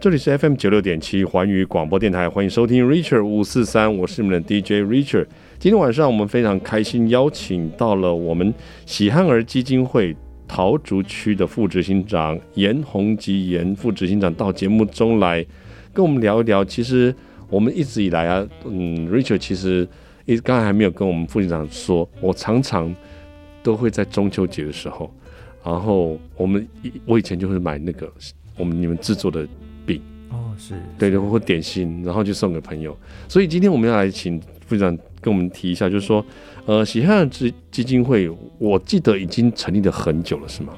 这里是 FM 九六点七环宇广播电台，欢迎收听 Richard 五四三，我是你们的 DJ Richard。今天晚上我们非常开心，邀请到了我们喜憨儿基金会桃竹区的副执行长颜鸿吉颜副执行长到节目中来跟我们聊一聊。其实我们一直以来啊，嗯，Richard 其实一刚才还没有跟我们副执行长说，我常常都会在中秋节的时候，然后我们我以前就会买那个我们你们制作的。哦，是对对，或点心，然后就送给朋友。所以今天我们要来请副长跟我们提一下，就是说，呃，喜憨儿基基金会，我记得已经成立了很久了，是吗？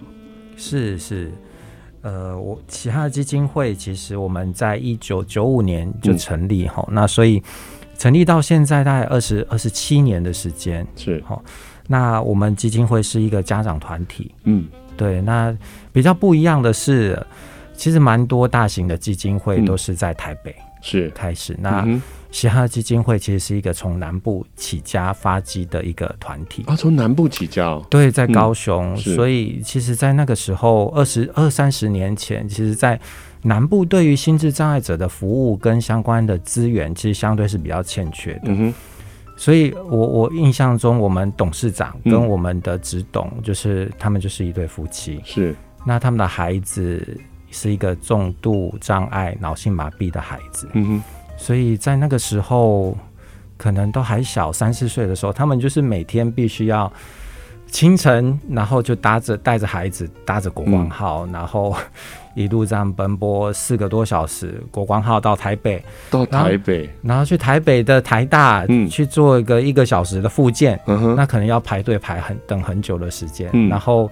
是是，呃，我喜憨儿基金会其实我们在一九九五年就成立哈、嗯，那所以成立到现在大概二十二十七年的时间是好。那我们基金会是一个家长团体，嗯，对。那比较不一样的是。其实蛮多大型的基金会都是在台北是开始。嗯、那喜憨儿基金会其实是一个从南部起家发迹的一个团体啊，从南部起家哦。对，在高雄，嗯、所以其实，在那个时候，二十二三十年前，其实，在南部对于心智障碍者的服务跟相关的资源，其实相对是比较欠缺的。所以我我印象中，我们董事长跟我们的执董，就是、嗯、他们就是一对夫妻。是。那他们的孩子。是一个重度障碍脑性麻痹的孩子，所以在那个时候，可能都还小三四岁的时候，他们就是每天必须要清晨，然后就搭着带着孩子搭着国光号，嗯，然后一路这样奔波四个多小时，国光号到台北，到台北，然后，然后去台北的台大，嗯，去做一个一个小时的复健，那可能要排队排很等很久的时间，嗯，然后。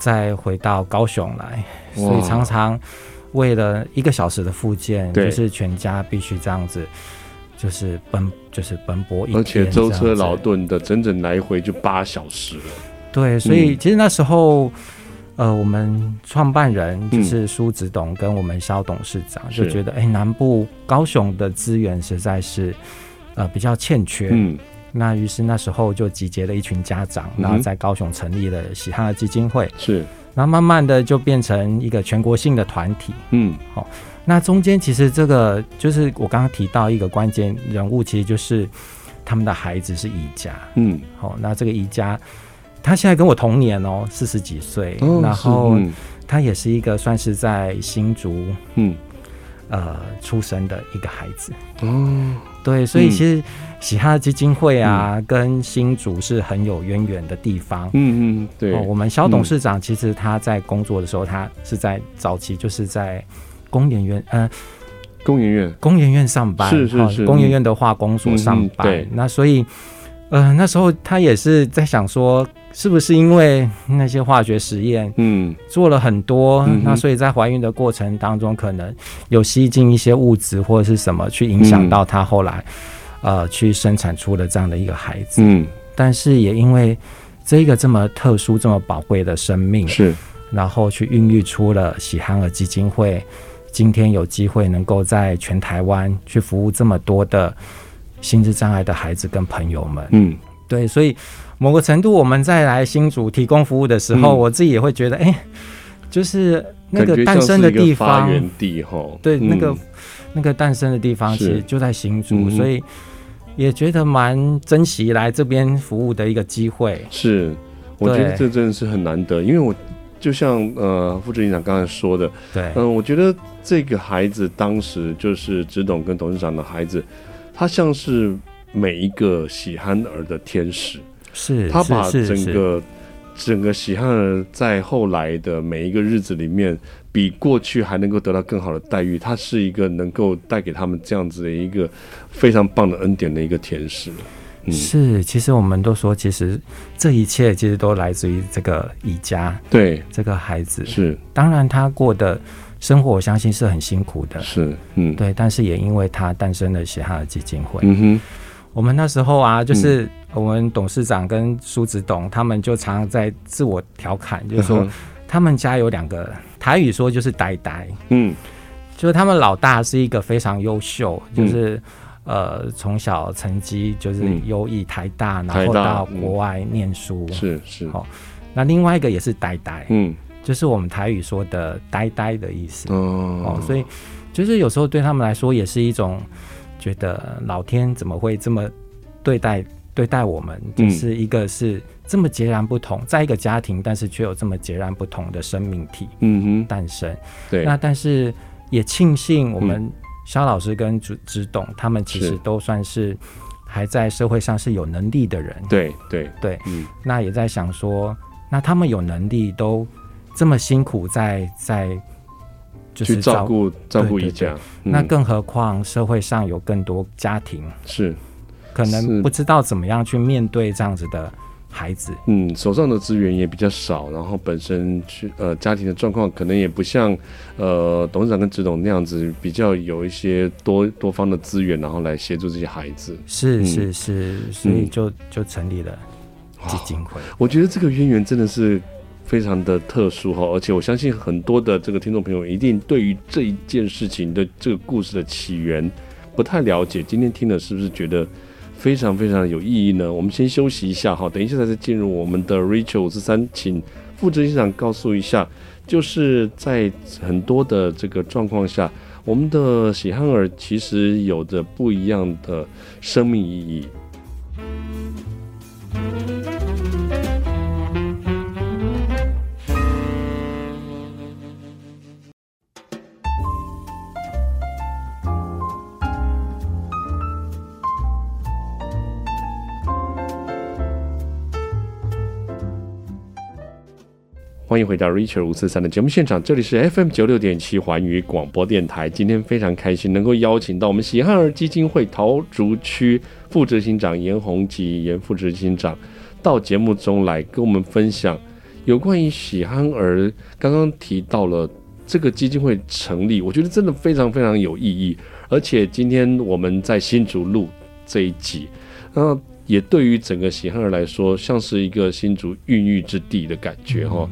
再回到高雄来，所以常常为了一个小时的复健，就是全家必须这样子，就是奔，就是奔波一天，而且舟车劳顿的，整整来回就八小时了。对，所以其实那时候，嗯、呃，我们创办人就是苏子董跟我们肖董事长就觉得，哎、欸，南部高雄的资源实在是呃比较欠缺。嗯。那于是那时候就集结了一群家长，然后在高雄成立了喜憨儿基金会。是，然后慢慢的就变成一个全国性的团体。嗯，好，那中间其实这个就是我刚刚提到一个关键人物，其实就是他们的孩子是宜家。嗯，好，那这个宜家他现在跟我同年哦，四十几岁，然后他也是一个算是在新竹，嗯，呃，出生的一个孩子。嗯，对，所以其实。喜憨儿基金会啊、嗯，跟新竹是很有渊源的地方。嗯嗯，对。哦、我们肖董事长其实他在工作的时候，他是在早期就是在工研院，嗯、呃，工研院，工研院上班，是是是，工研院的化工所上班。嗯、对，那所以，呃，那时候他也是在想说，是不是因为那些化学实验，嗯，做了很多，嗯、那所以在怀孕的过程当中，可能有吸进一些物质或者是什么，去影响到他后来。嗯。呃，去生产出了这样的一个孩子，嗯，但是也因为这个这么特殊、这么宝贵的生命，是，然后去孕育出了喜憨儿基金会，今天有机会能够在全台湾去服务这么多的心智障碍的孩子跟朋友们，嗯，对，所以某个程度我们再来新竹提供服务的时候，嗯、我自己也会觉得，哎、欸，就是那个诞生的地方，发源地哈，对，那个那个诞生的地方其实就在新竹，所以。也觉得蛮珍惜来这边服务的一个机会。是，我觉得这真的是很难得，因为我就像呃副执行长刚才说的，对，嗯、呃，我觉得这个孩子当时就是执董跟董事长的孩子，他像是每一个喜憨儿的天使，是，他把整个整个喜憨儿在后来的每一个日子里面。比过去还能够得到更好的待遇，他是一个能够带给他们这样子的一个非常棒的恩典的一个天使。嗯，是，其实我们都说，其实这一切其实都来自于这个宜家，对这个孩子是。当然，他过的生活，我相信是很辛苦的，是，嗯，对。但是也因为他诞生了喜憨儿基金会。嗯哼，我们那时候啊，就是我们董事长跟苏子董他们就常常在自我调侃，就是说。嗯他们家有两个台语说就是呆呆，嗯，就是他们老大是一个非常优秀，就是、嗯、呃从小成绩就是优异台大，然后到国外念书，嗯、是是。哦。那另外一个也是呆呆，嗯，就是我们台语说的呆呆的意思，哦，哦，所以就是有时候对他们来说也是一种觉得老天怎么会这么对待对待我们，就是一个是这么截然不同，在一个家庭，但是却有这么截然不同的生命体，嗯哼，诞生。对，那但是也庆幸我们肖老师跟植植董他们其实都算是还在社会上是有能力的人。对对对，嗯，那也在想说，那他们有能力都这么辛苦在在。就是去照顾照顾一家，嗯、那更何况社会上有更多家庭是。可能不知道怎么样去面对这样子的孩子，嗯，手上的资源也比较少，然后本身去呃家庭的状况可能也不像呃董事长跟职董那样子比较有一些多多方的资源，然后来协助这些孩子，是是是，嗯、所以就就成立了基金会。我觉得这个渊源真的是。非常的特殊哈，而且我相信很多的这个听众朋友一定对于这一件事情的这个故事的起源不太了解。今天听了是不是觉得非常非常有意义呢？我们先休息一下哈，等一下再进入我们的 Rachel 五四三，请副执行长告诉一下，就是在很多的这个状况下，我们的喜憨儿其实有着不一样的生命意义。欢迎回到 Richard 五四三的节目现场，这里是 FM 九六点七环宇广播电台。今天非常开心能够邀请到我们喜憨儿基金会桃竹区副执行长颜鸿吉颜副执行长到节目中来跟我们分享有关于喜憨儿。刚刚提到了这个基金会成立，我觉得真的非常非常有意义。而且今天我们在新竹录这一集，那也对于整个喜憨儿来说，像是一个新竹孕育之地的感觉哈。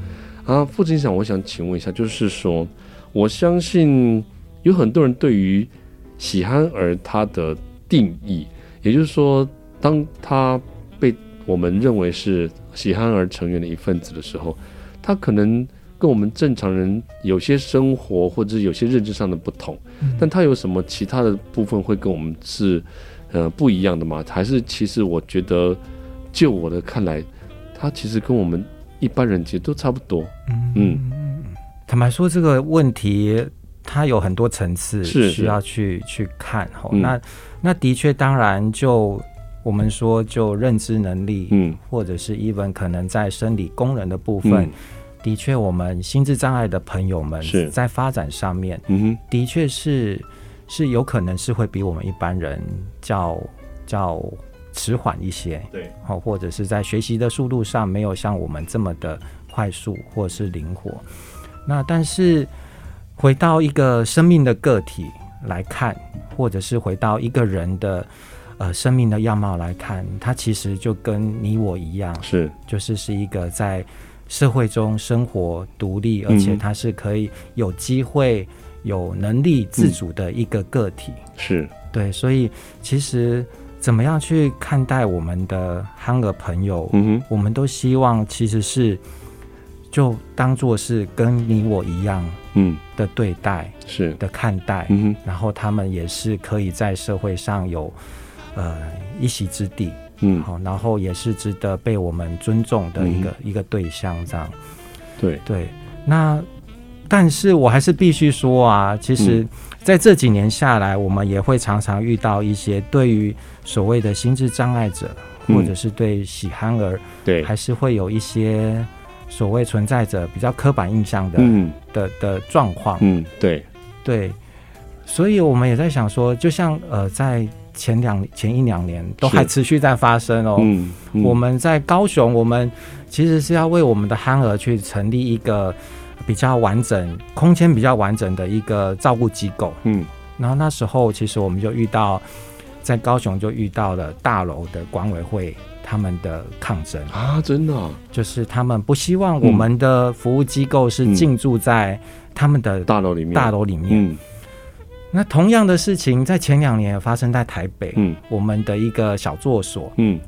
啊，副执行长，我想请问一下，就是说，我相信有很多人对于喜憨儿他的定义，也就是说，当他被我们认为是喜憨儿成员的一份子的时候，他可能跟我们正常人有些生活或者有些认知上的不同，但他有什么其他的部分会跟我们是呃不一样的吗？还是其实我觉得，就我的看来，他其实跟我们。一般人其实都差不多。嗯嗯，坦白说，这个问题它有很多层次需要去去看。哈，那那的确，当然就我们说，就认知能力，嗯，或者是 even 可能在生理功能的部分，嗯、的确，我们心智障碍的朋友们是在发展上面，嗯的确是是有可能是会比我们一般人较较。迟缓一些，对，好，或者是在学习的速度上没有像我们这么的快速或者是灵活。那但是回到一个生命的个体来看，或者是回到一个人的呃生命的样貌来看，他其实就跟你我一样，是，就是是一个在社会中生活独立，而且他是可以有机会有能力自主的一个个体。嗯、是对，所以其实。怎么样去看待我们的憨儿朋友？嗯哼，我们都希望其实是就当做是跟你我一样，嗯。的对待，是。的看待，嗯哼，然后他们也是可以在社会上有呃一席之地，嗯，好，然后也是值得被我们尊重的一个、嗯、一个对象，这样，对。对。那但是我还是必须说啊，其实在这几年下来，我们也会常常遇到一些对于所谓的心智障碍者，或者是对喜憨儿，对，还是会有一些所谓存在着比较刻板印象的，嗯，的的状况，嗯，对，对，所以我们也在想说，就像呃，在前两前一两年都还持续在发生哦，嗯，我们在高雄，我们其实是要为我们的憨儿去成立一个比较完整、空间比较完整的一个照顾机构，嗯，然后那时候其实我们就遇到。在高雄就遇到了大楼的管委会他们的抗争。啊，真的，就是他们不希望我们的服务机构是进驻在他们的大楼里面。大楼里面，那同样的事情在前两年也发生在台北，嗯，我们的一个小作所，嗯，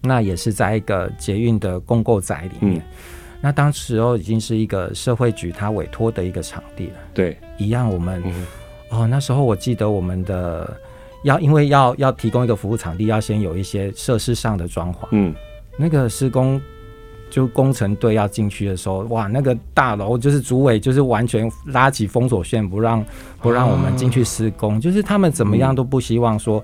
那也是在一个捷运的公购宅里面，那当时候已经是一个社会局他委托的一个场地了，对，一样我们。哦，那时候我记得我们的要因为要要提供一个服务场地，要先有一些设施上的装潢。嗯，那个施工就工程队要进去的时候，哇，那个大楼就是主委就是完全拉起封锁线，不让不让我们进去施工，啊，就是他们怎么样都不希望说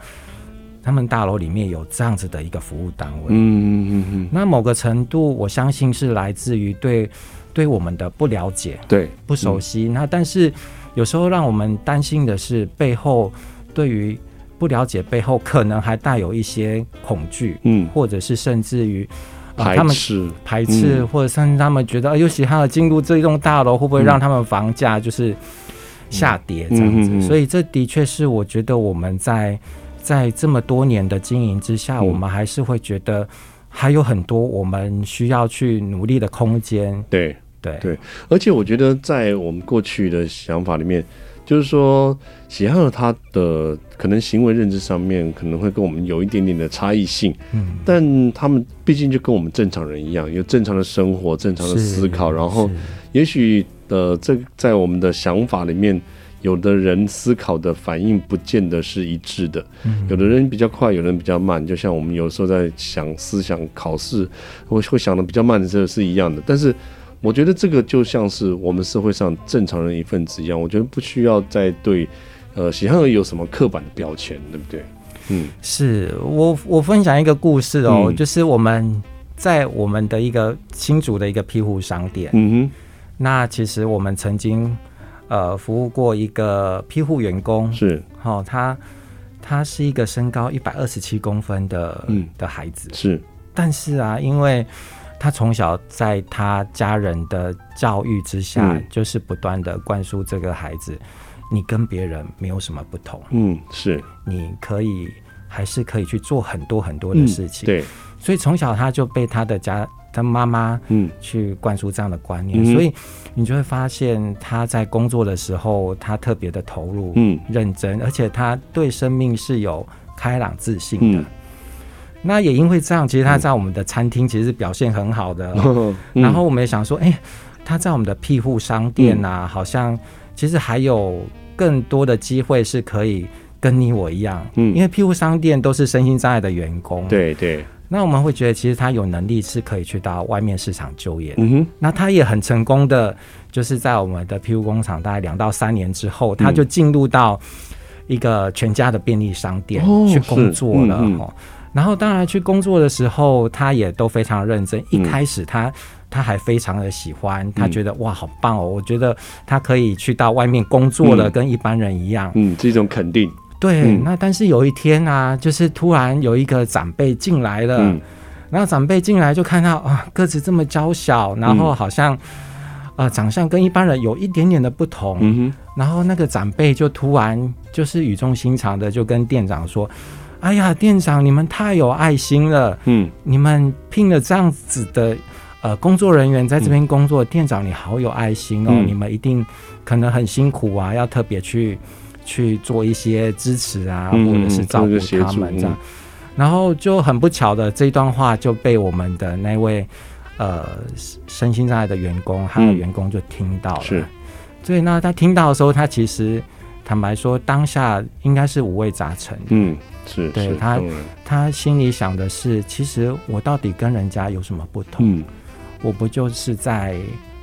他们大楼里面有这样子的一个服务单位。嗯嗯嗯嗯。那某个程度，我相信是来自于对对我们的不了解，对不熟悉。嗯、那但是。有时候让我们担心的是，背后对于不了解背后，可能还带有一些恐惧，嗯，或者是甚至于、呃、排斥、排斥，嗯、或者甚至他们觉得，尤其他要进入这一栋大楼，会不会让他们房价就是下跌这样子？嗯、所以这的确是我觉得我们在在这么多年的经营之下，我们还是会觉得还有很多我们需要去努力的空间。对。对对，而且我觉得在我们过去的想法里面，就是说喜憨儿他的可能行为认知上面可能会跟我们有一点点的差异性，嗯，但他们毕竟就跟我们正常人一样，有正常的生活、正常的思考，然后也许呃这在我们的想法里面，有的人思考的反应不见得是一致的，嗯，有的人比较快，有的人比较慢，就像我们有时候在想思想考试，会会想的比较慢的时候是一样的，但是。我觉得这个就像是我们社会上正常人一份子一样，我觉得不需要再对，呃，喜憨儿有什么刻板的标签，对不对？嗯，是我我分享一个故事哦，嗯、就是我们在我们的一个新竹的一个庇护商店，嗯哼，那其实我们曾经呃服务过一个批护员工，是，好、哦，他他是一个身高一百二十七公分的嗯。的孩子，是，但是啊，因为他从小在他家人的教育之下，嗯、就是不断的灌输这个孩子，你跟别人没有什么不同。嗯，是，你可以还是可以去做很多很多的事情。嗯、对，所以从小他就被他的家他妈妈嗯去灌输这样的观念，嗯、所以你就会发现他在工作的时候，他特别的投入、嗯认真，而且他对生命是有开朗自信的。嗯那也因为这样，其实他在我们的餐厅其实是表现很好的。嗯、然后我们也想说，哎、欸，他在我们的庇护商店呐、啊，嗯、好像其实还有更多的机会是可以跟你我一样。嗯，因为庇护商店都是身心障碍的员工。对对。那我们会觉得，其实他有能力是可以去到外面市场就业。嗯哼。那他也很成功的，就是在我们的 PU 工厂大概两到三年之后，他就进入到一个全家的便利商店去工作了。哦。然后，当然去工作的时候，他也都非常认真。嗯、一开始他，他他还非常的喜欢，他觉得、嗯、哇，好棒哦！我觉得他可以去到外面工作了，嗯、跟一般人一样。嗯，这种肯定。对，嗯、那但是有一天啊，就是突然有一个长辈进来了，嗯、然后长辈进来就看到啊，个子这么娇小，然后好像、嗯、呃长相跟一般人有一点点的不同。嗯。然后那个长辈就突然就是语重心长的就跟店长说。哎呀，店长，你们太有爱心了。嗯，你们聘了这样子的呃工作人员在这边工作，嗯、店长你好有爱心哦。嗯、你们一定可能很辛苦啊，要特别去去做一些支持啊，嗯、或者是照顾他们这样。嗯、然后就很不巧的这一段话就被我们的那位呃身心障碍的员工，他的员工就听到了。嗯、是，所以那他听到的时候，他其实。坦白说，当下应该是五味杂陈。嗯，是，对是他，他心里想的是，其实我到底跟人家有什么不同？嗯，我不就是在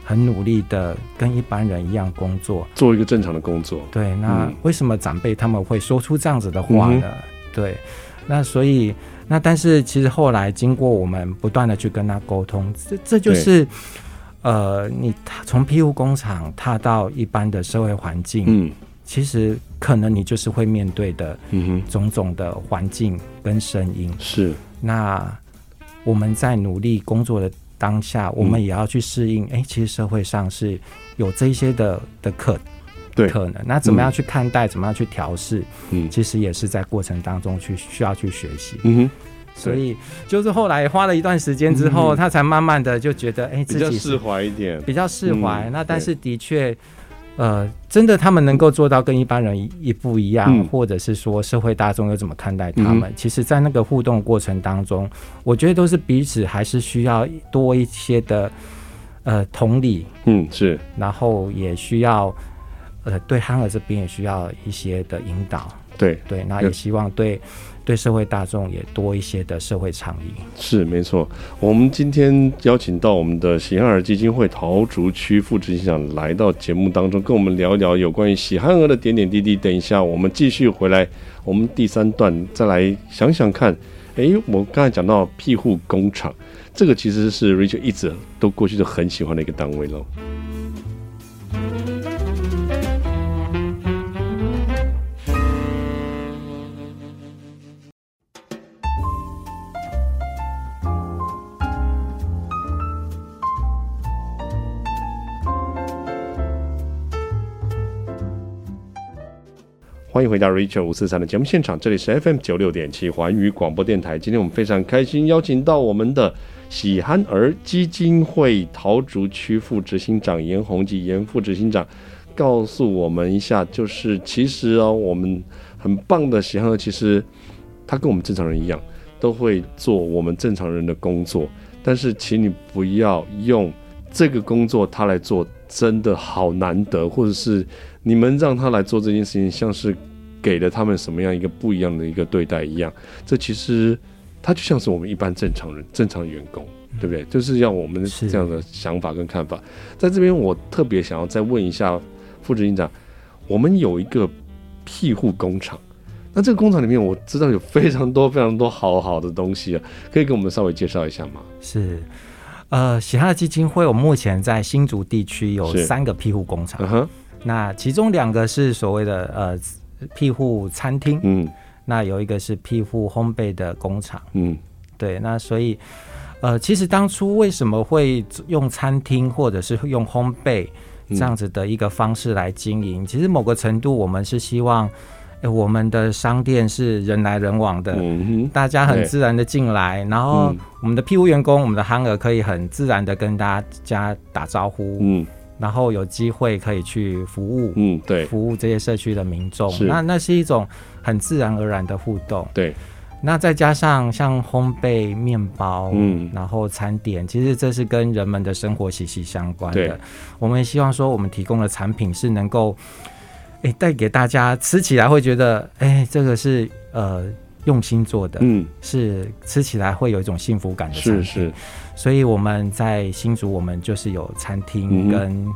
很努力的跟一般人一样工作，做一个正常的工作。对，那为什么长辈他们会说出这样子的话呢？嗯、对，那所以，那但是其实后来经过我们不断的去跟他沟通，这这就是，呃，你从庇护工厂踏到一般的社会环境，嗯。其实可能你就是会面对的，种种的环境跟声音。是，那我们在努力工作的当下，我们也要去适应。哎、其实社会上是有这些的的可对可能。那怎么样去看待？嗯、怎么样去调试？嗯，其实也是在过程当中去需要去学习。嗯哼，所以就是后来花了一段时间之后，嗯、他才慢慢的就觉得，哎、欸，自己释怀一点，比较释怀。嗯、那但是的确。呃，真的，他们能够做到跟一般人一一不一样，嗯、或者是说社会大众又怎么看待他们？嗯、其实，在那个互动过程当中，我觉得都是彼此还是需要多一些的呃同理，嗯，是，然后也需要呃，对憨儿这边也需要一些的引导。对对，那也希望对对社会大众也多一些的社会倡议。是没错，我们今天邀请到我们的喜憨儿基金会桃竹区副执行长来到节目当中，跟我们聊一聊有关于喜憨儿的点点滴滴。等一下，我们继续回来，我们第三段再来想想看。哎，我刚才讲到庇护工厂，这个其实是 Richard 一直都过去都很喜欢的一个单位喽。欢迎回到，Rachel，五四三的节目现场，这里是 FM 九六点七环宇广播电台。今天我们非常开心邀请到我们的喜憨儿基金会桃竹区副执行长严宏及严副执行长，告诉我们一下，就是其实哦，我们很棒的喜憨儿，其实他跟我们正常人一样，都会做我们正常人的工作，但是请你不要用这个工作他来做，真的好难得，或者是你们让他来做这件事情，像是。给了他们什么样一个不一样的一个对待一样，这其实他就像是我们一般正常人、正常员工，对不对？就是要我们这样的想法跟看法。在这边，我特别想要再问一下副执行长，我们有一个庇护工厂，那这个工厂里面我知道有非常多、非常多好好的东西啊，可以给我们稍微介绍一下吗？是，呃，喜憨儿基金会，我目前在新竹地区有三个庇护工厂，那其中两个是所谓的呃。庇护餐厅，嗯，那有一个是庇护烘焙的工厂，嗯，对，那所以，呃，其实当初为什么会用餐厅或者是用烘焙这样子的一个方式来经营？嗯、其实某个程度，我们是希望，欸、我们的商店是人来人往的，嗯，大家很自然的进来，然后我们的庇护员工，我们的憨儿可以很自然的跟大家打招呼，嗯。然后有机会可以去服务，嗯，对，服务这些社区的民众，那那是一种很自然而然的互动，对。那再加上像烘焙面包，嗯，然后餐点，其实这是跟人们的生活息息相关的。我们希望说，我们提供的产品是能够，哎，带给大家吃起来会觉得，哎，这个是呃。用心做的，嗯，是吃起来会有一种幸福感的产品，是是。所以我们在新竹，我们就是有餐厅跟、嗯、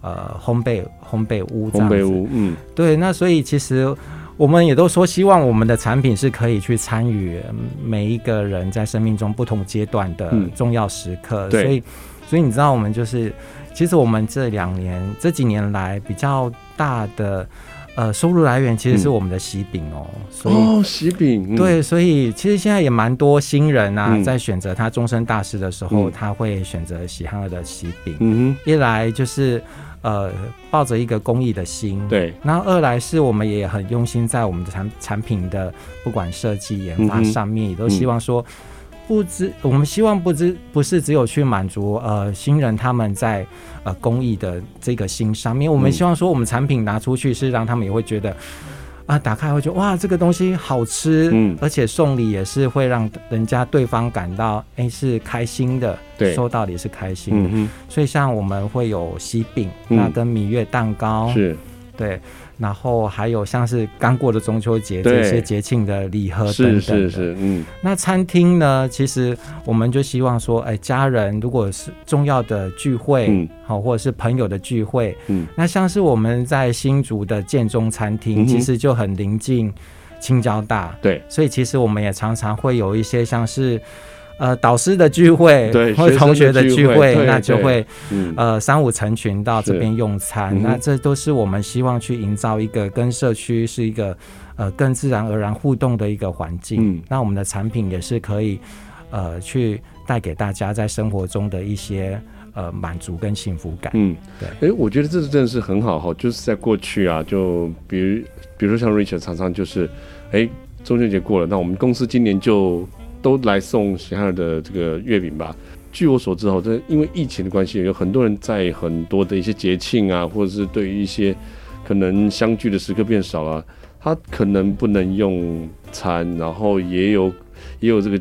呃烘焙烘焙屋这样子，烘焙屋，嗯，对。那所以其实我们也都说，希望我们的产品是可以去参与每一个人在生命中不同阶段的重要时刻。嗯、所以，所以你知道，我们就是其实我们这两年这几年来比较大的。呃，收入来源其实是我们的喜饼哦，嗯、所以哦，喜饼、嗯、对，所以其实现在也蛮多新人啊，嗯、在选择他终身大事的时候，嗯、他会选择喜憨儿的喜饼。一来就是呃，抱着一个公益的心，对，然后二来是我们也很用心在我们的产产品的不管设计研发上面，也都希望说。不只，我们希望不只不是只有去满足呃新人他们在呃公益的这个心上面，我们希望说我们产品拿出去是让他们也会觉得啊，打开会觉得哇这个东西好吃，嗯，而且送礼也是会让人家对方感到哎、欸、是开心的，对，收到也是开心的，嗯，所以像我们会有喜饼，那跟芈月蛋糕是，对。然后还有像是刚过的中秋节这些节庆的礼盒等等的，是是是，嗯。那餐厅呢？其实我们就希望说，哎，家人如果是重要的聚会，好、嗯，或者是朋友的聚会，嗯，那像是我们在新竹的建中餐厅，其实就很临近青交大，对，所以其实我们也常常会有一些像是。呃，导师的聚会，对，或同学的聚会，那就会，呃，三五成群到这边用餐，那这都是我们希望去营造一个跟社区是一个呃更自然而然互动的一个环境。嗯，那我们的产品也是可以呃去带给大家在生活中的一些呃满足跟幸福感。嗯，对。哎、欸，我觉得这真的是很好哈，就是在过去啊，就比如比如说像 Richard 常常就是，哎、欸，中秋节过了，那我们公司今年就。都来送喜憨儿的这个月饼吧。据我所知，哦，这因为疫情的关系，有很多人在很多的一些节庆啊，或者是对于一些可能相聚的时刻变少了，他可能不能用餐，然后也有也有这个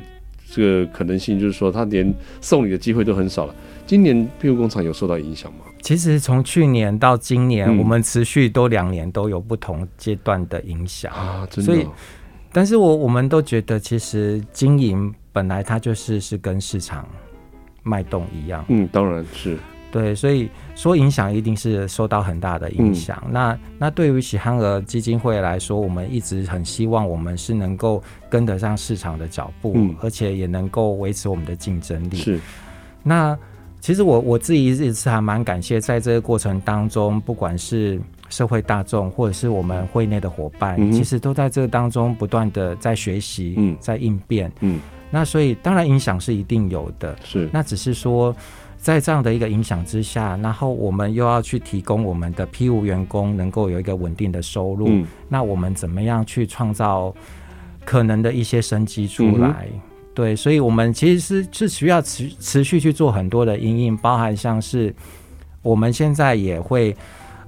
这个可能性，就是说他连送礼的机会都很少了。今年庇护工厂有受到影响吗？其实从去年到今年，嗯、我们持续都两年都有不同阶段的影响啊，真的、哦。所以，但是我我们都觉得，其实经营本来它就是是跟市场脉动一样。嗯，当然是。对，所以说影响一定是受到很大的影响。嗯、那那对于喜憨儿基金会来说，我们一直很希望我们是能够跟得上市场的脚步，嗯、而且也能够维持我们的竞争力。是。那其实我我自己一直是还蛮感谢，在这个过程当中，不管是社会大众或者是我们会内的伙伴，嗯、其实都在这个当中不断的在学习，嗯，在应变，嗯。那所以当然影响是一定有的，是。那只是说。在这样的一个影响之下，然后我们又要去提供我们的 P 五员工能够有一个稳定的收入，嗯、那我们怎么样去创造可能的一些生机出来？嗯、对，所以我们其实是是需要持持续去做很多的因应，包含像是我们现在也会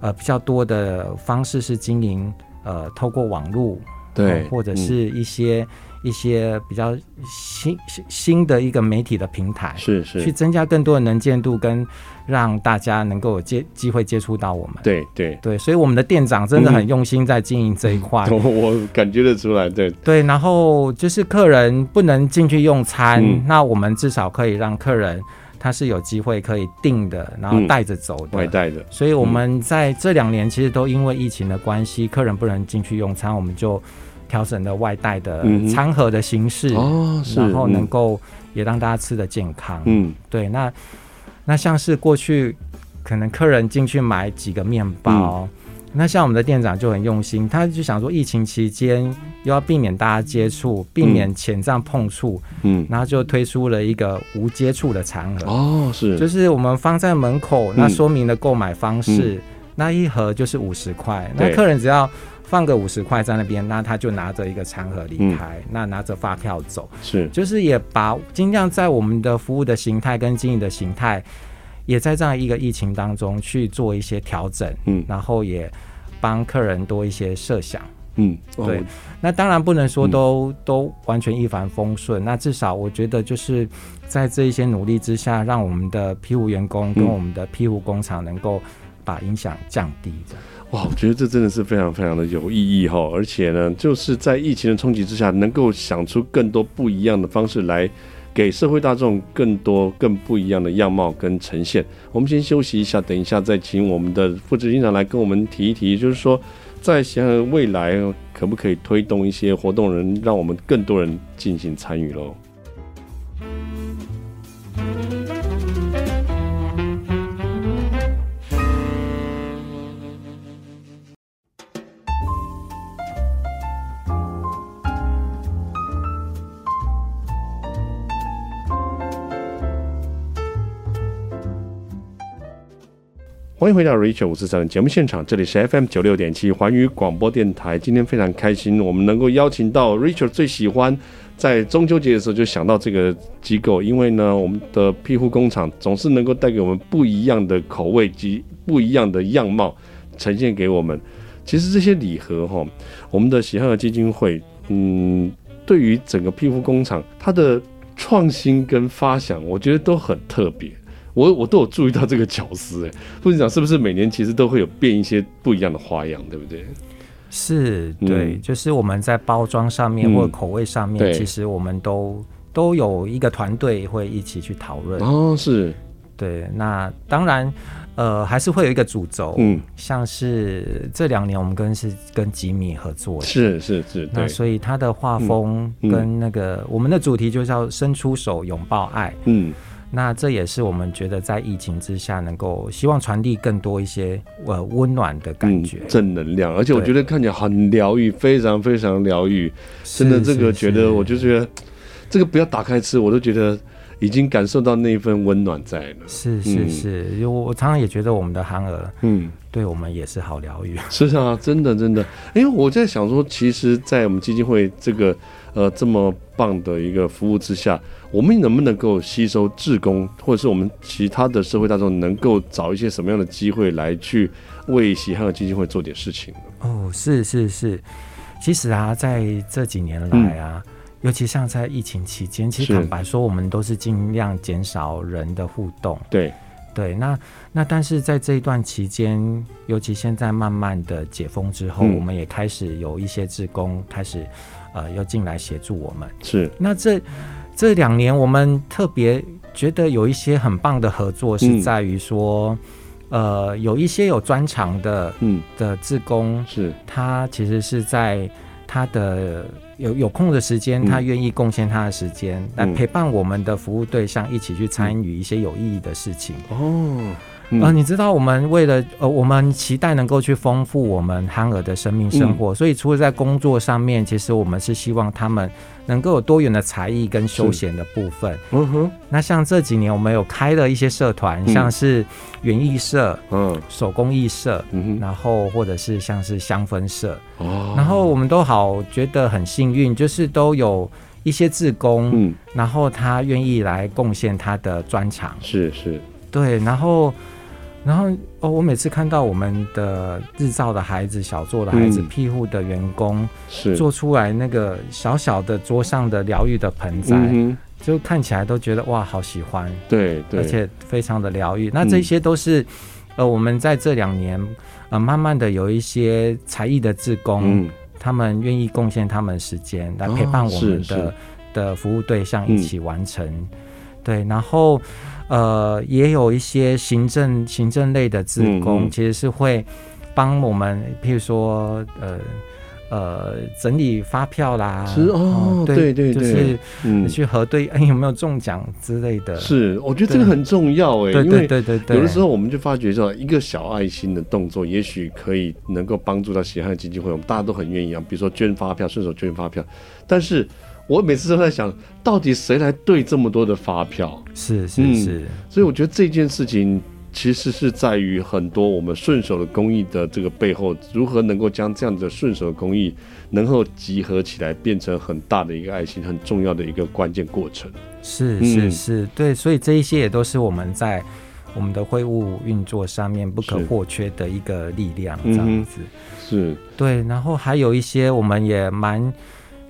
呃比较多的方式是经营呃透过网络，对、呃，或者是一些。嗯一些比较新新的一个媒体的平台，是是，去增加更多的能见度，跟让大家能够有接机会接触到我们。对对对，所以我们的店长真的很用心在经营这一 块，嗯，我感觉得出来。对对，然后就是客人不能进去用餐，嗯，那我们至少可以让客人他是有机会可以订的，然后带着走的，外带的。所以我们在这两年其实都因为疫情的关系，客人不能进去用餐，我们就。调整了外带的餐盒的形式，哦，然后能够也让大家吃的健康。嗯，对，那那像是过去可能客人进去买几个面包，那像我们的店长就很用心，他就想说疫情期间又要避免大家接触，避免潜在碰触，嗯，然后就推出了一个无接触的餐盒。哦，是，就是我们放在门口，那说明了购买方式，那一盒就是五十块，那客人只要。放个五十块在那边，那他就拿着一个餐盒离开，嗯、那拿着发票走，是，就是也把尽量在我们的服务的形态跟经营的形态，也在这样一个疫情当中去做一些调整，嗯，然后也帮客人多一些设想，嗯，对，哦、那当然不能说都、嗯、都完全一帆风顺，那至少我觉得就是在这一些努力之下，让我们的庇护员工跟我们的庇护工厂能够把影响降低这样。哇，我觉得这真的是非常非常的有意义哈，而且呢，就是在疫情的冲击之下，能够想出更多不一样的方式来给社会大众更多更不一样的样貌跟呈现。我们先休息一下，等一下再请我们的副执行长来跟我们提一提，就是说在想未来可不可以推动一些活动人，让我们更多人进行参与喽。欢迎回到 Richard 五四三的节目现场，这里是 FM 九六点七环宇广播电台。今天非常开心，我们能够邀请到 Richard 最喜欢在中秋节的时候就想到这个机构，因为呢，我们的庇护工厂总是能够带给我们不一样的口味及不一样的样貌呈现给我们。其实这些礼盒哈，我们的喜憨儿基金会，嗯，对于整个庇护工厂它的创新跟发想，我觉得都很特别。我我都有注意到这个巧思，哎，副执长是不是每年其实都会有变一些不一样的花样，对不对？是，对，嗯、就是我们在包装上面或者口味上面，嗯、其实我们都都有一个团队会一起去讨论。哦，是，对，那当然，呃，还是会有一个主轴，嗯，像是这两年我们跟是跟吉米合作，是是是，那所以他的画风跟那个、嗯、我们的主题就叫伸出手拥抱爱，嗯。那这也是我们觉得在疫情之下，能够希望传递更多一些呃温暖的感觉、嗯，正能量，而且我觉得看起来很疗愈，非常非常疗愈。真的，这个觉得，我就觉得这个不要打开吃，我都觉得已经感受到那一份温暖在了。是是是，因为我常常也觉得我们的憨儿，嗯，对我们也是好疗愈。是啊，真的真的，因为我在想说，其实，在我们基金会这个呃这么棒的一个服务之下。我们能不能够吸收志工，或者是我们其他的社会大众，能够找一些什么样的机会来去为喜憨儿基金会做点事情呢？哦，是是是，其实啊，在这几年来啊，嗯、尤其像在疫情期间，其实坦白说，我们都是尽量减少人的互动。对对，那那但是在这一段期间，尤其现在慢慢的解封之后，嗯、我们也开始有一些志工开始呃又进来协助我们。是，那这这两年我们特别觉得有一些很棒的合作，是在于说。嗯呃，有一些有专长的，嗯，的志工是，他其实是在他的有有空的时间，他愿意贡献他的时间来陪伴我们的服务对象，一起去参与一些有意义的事情。哦。呃，你知道我们为了呃，我们期待能够去丰富我们憨儿的生命生活，嗯、所以除了在工作上面，其实我们是希望他们能够有多元的才艺跟休闲的部分。嗯哼。那像这几年我们有开了一些社团，嗯、像是园艺社、嗯，手工艺社，嗯哼，然后或者是像是香氛社，哦，然后我们都好觉得很幸运，就是都有一些志工，嗯，然后他愿意来贡献他的专长，是是，对，然后。然后哦，我每次看到我们的日照的孩子、小作的孩子、庇护的员工，是做出来那个小小的桌上的疗愈的盆栽，就看起来都觉得哇，好喜欢。对对，而且非常的疗愈。那这些都是呃，我们在这两年呃，慢慢的有一些才艺的志工，他们愿意贡献他们时间来陪伴我们的的服务对象一起完成。对，然后。呃，也有一些行政行政类的职工，其实是会帮我们，譬如说，呃呃，整理发票啦，是哦，对对对，就是嗯，去核对，哎，有没有中奖之类的。是，我觉得这个很重要哎，对对对对对。有的时候我们就发觉说，一个小爱心的动作，也许可以能够帮助到喜憨基金会，我们大家都很愿意啊，比如说捐发票，顺手捐发票，但是。我每次都在想，到底谁来对这么多的发票？是是是、嗯，所以我觉得这件事情其实是在于很多我们顺手的公益的这个背后，如何能够将这样的顺手的公益能够集合起来，变成很大的一个爱心，很重要的一个关键过程。是是是，对，所以这一些也都是我们在我们的会务运作上面不可或缺的一个力量，这样子。是，对，然后还有一些我们也蛮。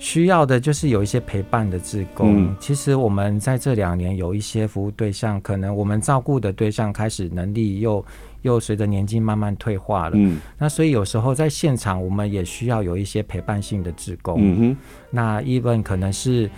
需要的就是有一些陪伴的志工。嗯、其实我们在这两年有一些服务对象，可能我们照顾的对象开始能力又又随着年纪慢慢退化了。嗯，那所以有时候在现场我们也需要有一些陪伴性的志工。嗯哼，那 even 可能是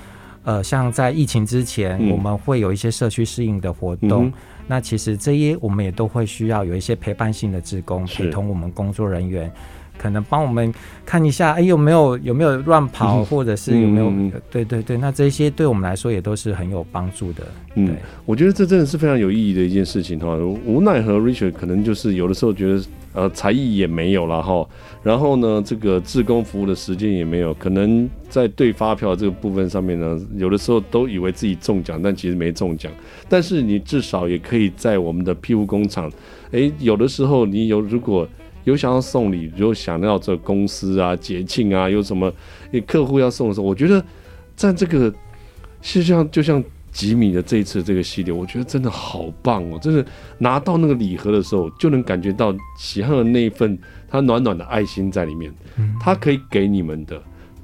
呃，像在疫情之前，嗯、我们会有一些社区适应的活动。嗯、那其实这些我们也都会需要有一些陪伴性的职工陪同我们工作人员。可能帮我们看一下，哎，有没有有没有乱跑，或者是有没有？嗯、对对对，那这些对我们来说也都是很有帮助的。对嗯，我觉得这真的是非常有意义的一件事情哈。无奈和，Richard 可能就是有的时候觉得，呃，才艺也没有了哈。然后呢，这个志工服务的时间也没有，可能在对发票这个部分上面呢，有的时候都以为自己中奖，但其实没中奖。但是你至少也可以在我们的庇护工厂，哎，有的时候你有如果。有想要送礼，有想要这公司啊、节庆啊，有什么客户要送的时候，我觉得在这个，就像就像吉米的这一次这个系列，我觉得真的好棒哦！真的拿到那个礼盒的时候，就能感觉到喜憨的那一份他暖暖的爱心在里面。他可以给你们的，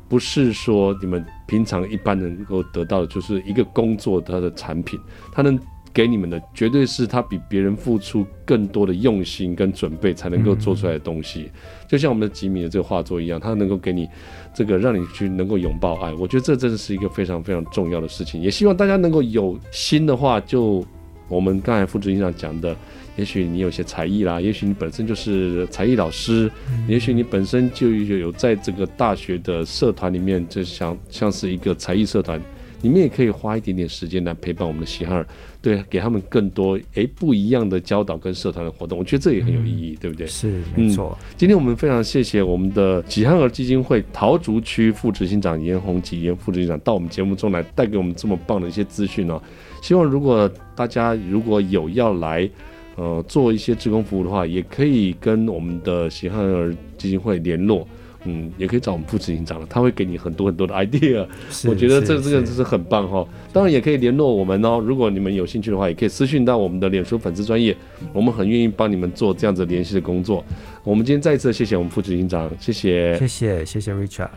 不是说你们平常一般能够得到的，就是一个工作他的产品，他能。给你们的绝对是他比别人付出更多的用心跟准备才能够做出来的东西，嗯、就像我们的吉米的这个画作一样，他能够给你这个让你去能够拥抱爱，我觉得这真的是一个非常非常重要的事情。也希望大家能够有心的话，就我们刚才副主席长讲的，也许你有些才艺啦，也许你本身就是才艺老师，嗯、也许你本身就有在这个大学的社团里面，就像像是一个才艺社团。你们也可以花一点点时间来陪伴我们的喜憨儿，对，给他们更多诶不一样的教导跟社团的活动，我觉得这也很有意义，嗯、对不对？是，没错、嗯。今天我们非常谢谢我们的喜憨儿基金会桃竹区副执行长严宏吉严副执行长到我们节目中来带给我们这么棒的一些资讯哦。希望如果大家如果有要来呃做一些志工服务的话，也可以跟我们的喜憨儿基金会联络。嗯，也可以找我们副执行长了，他会给你很多很多的 idea。我觉得这这个真是很棒哈。当然也可以联络我们哦，如果你们有兴趣的话，也可以私讯到我们的脸书粉丝专业，我们很愿意帮你们做这样子联系的工作。我们今天再一次谢谢我们副执行长，谢谢，谢谢谢谢 Richard，Richard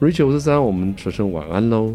Richard 五十三，我们说声晚安喽。